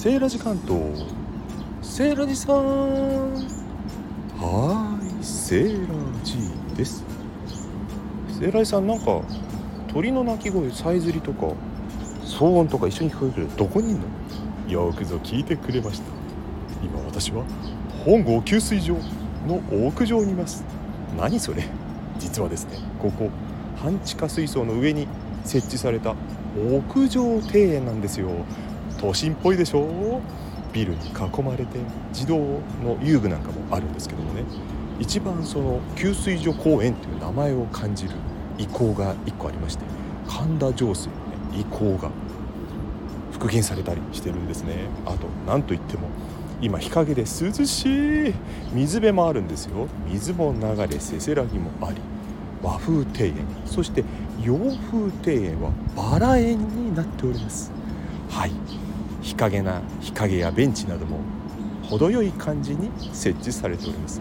セーラジ関東セーラジさんはーいセーラジですセーラジさんなんか鳥の鳴き声さえずりとか騒音とか一緒に聞こえるけどどこにいんのよくぞ聞いてくれました。今私は本郷給水所の屋上にいます何それ実はですねここ半地下水槽の上に設置された屋上庭園なんですよ。都心っぽいでしょ？ビルに囲まれて自動の遊具なんかもあるんですけどもね。一番その給水所公園という名前を感じる遺構が1個ありまして神田上水の、ね、遺構が復元されたりしてるんですね。あと何といっても今日陰で涼しい水辺もあるんですよ。水も流れせせらぎもあり和風庭園。そして洋風庭園はバラ園になっております。はい。日陰な日陰やベンチなども程よい感じに設置されております。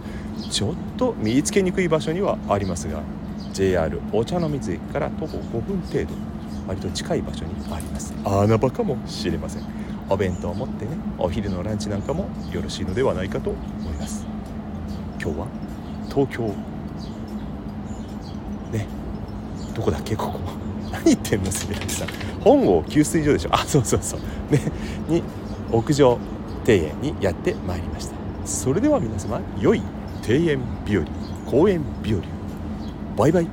ちょっと見つけにくい場所にはありますが JR お茶の水駅から徒歩5分程度割と近い場所にあります。穴場かもしれません。お弁当を持ってねお昼のランチなんかもよろしいのではないかと思います。今日は東京。ね。どこだっけ？ここ。何言ってんのすみさん。本郷給水所でしょ。あそうそうそう。ね。に屋上庭園にやってまいりました。それでは皆様良い庭園日和公園日和バイバイ。